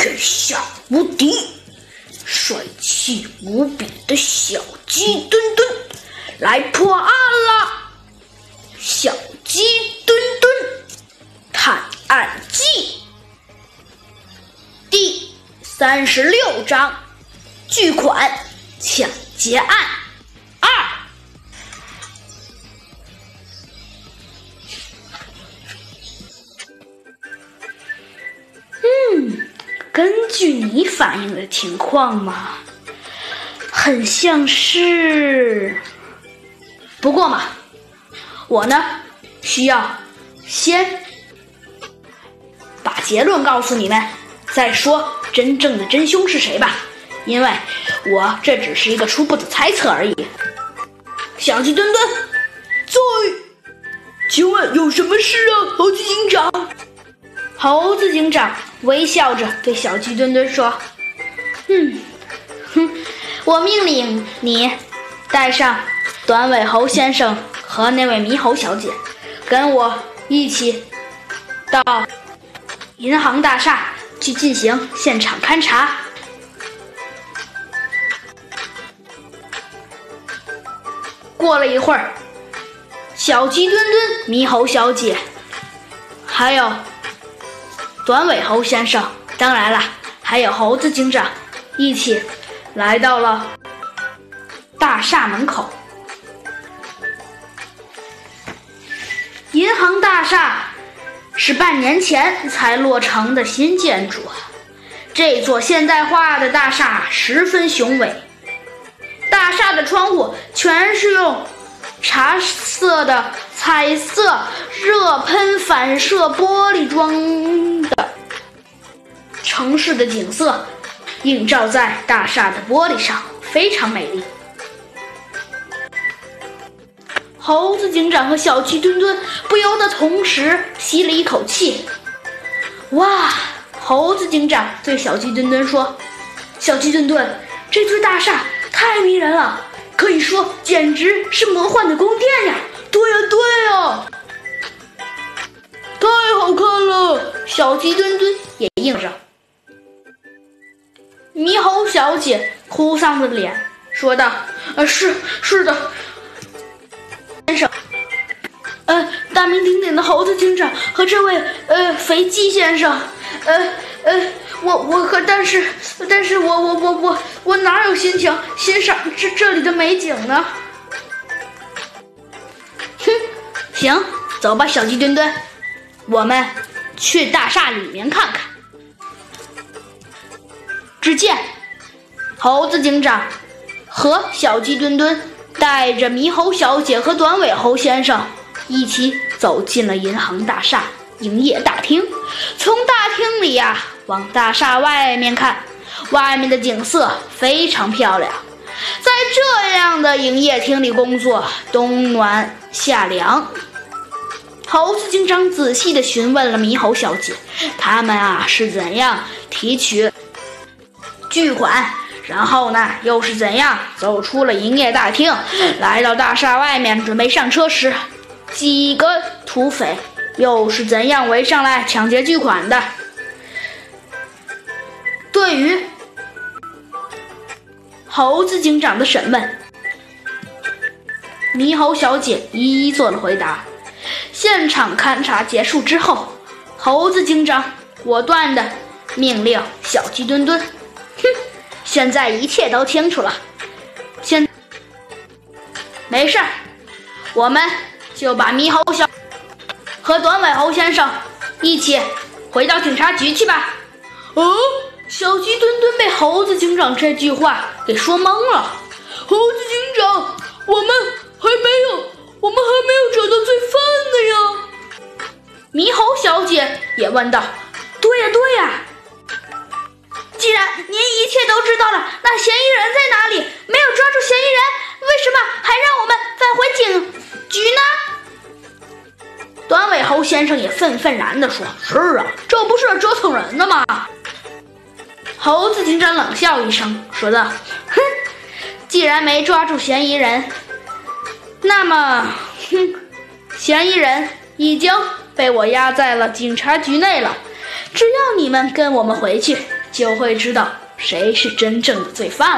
天下无敌、帅气无比的小鸡墩墩来破案了！小鸡墩墩探案记第三十六章：巨款抢劫案根据你反映的情况嘛，很像是。不过嘛，我呢需要先把结论告诉你们，再说真正的真凶是谁吧，因为我这只是一个初步的猜测而已。小鸡墩墩，在，请问有什么事啊，猴子警长？猴子警长微笑着对小鸡墩墩说：“嗯，哼，我命令你带上短尾猴先生和那位猕猴小姐，跟我一起到银行大厦去进行现场勘查。”过了一会儿，小鸡墩墩、猕猴小姐还有。短尾猴先生，当然了，还有猴子警长，一起来到了大厦门口。银行大厦是半年前才落成的新建筑，这座现代化的大厦十分雄伟。大厦的窗户全是用茶色的彩色热喷反射玻璃装。城市的景色映照在大厦的玻璃上，非常美丽。猴子警长和小鸡墩墩不由得同时吸了一口气。哇！猴子警长对小鸡墩墩说：“小鸡墩墩，这座大厦太迷人了，可以说简直是魔幻的宫殿呀！”“对呀，对呀，太好看了！”小鸡墩墩也应着。猕猴小姐哭丧着脸说道：“呃，是是的，先生，呃，大名鼎鼎的猴子警长和这位呃肥鸡先生，呃呃，我我可但是但是我我我我我哪有心情欣赏这这里的美景呢？哼，行，走吧，小鸡墩墩，我们去大厦里面看看。”只见猴子警长和小鸡墩墩带着猕猴小姐和短尾猴先生一起走进了银行大厦营业大厅。从大厅里呀往大厦外面看，外面的景色非常漂亮。在这样的营业厅里工作，冬暖夏凉。猴子警长仔细地询问了猕猴小姐，他们啊是怎样提取。巨款，然后呢，又是怎样走出了营业大厅，来到大厦外面准备上车时，几个土匪又是怎样围上来抢劫巨款的？对于猴子警长的审问，猕猴小姐一一做了回答。现场勘查结束之后，猴子警长果断的命令小鸡墩墩。哼，现在一切都清楚了。现没事儿，我们就把猕猴小和短尾猴先生一起回到警察局去吧。哦，小鸡墩墩被猴子警长这句话给说懵了。猴子警长，我们还没有，我们还没有找到罪犯呢呀。猕猴小姐也问道：“对呀，对呀。”切都知道了，那嫌疑人在哪里？没有抓住嫌疑人，为什么还让我们返回警局呢？短尾猴先生也愤愤然地说：“是啊，这不是折腾人的吗？”猴子警长冷笑一声，说道：“哼，既然没抓住嫌疑人，那么，哼，嫌疑人已经被我压在了警察局内了。只要你们跟我们回去。”就会知道谁是真正的罪犯。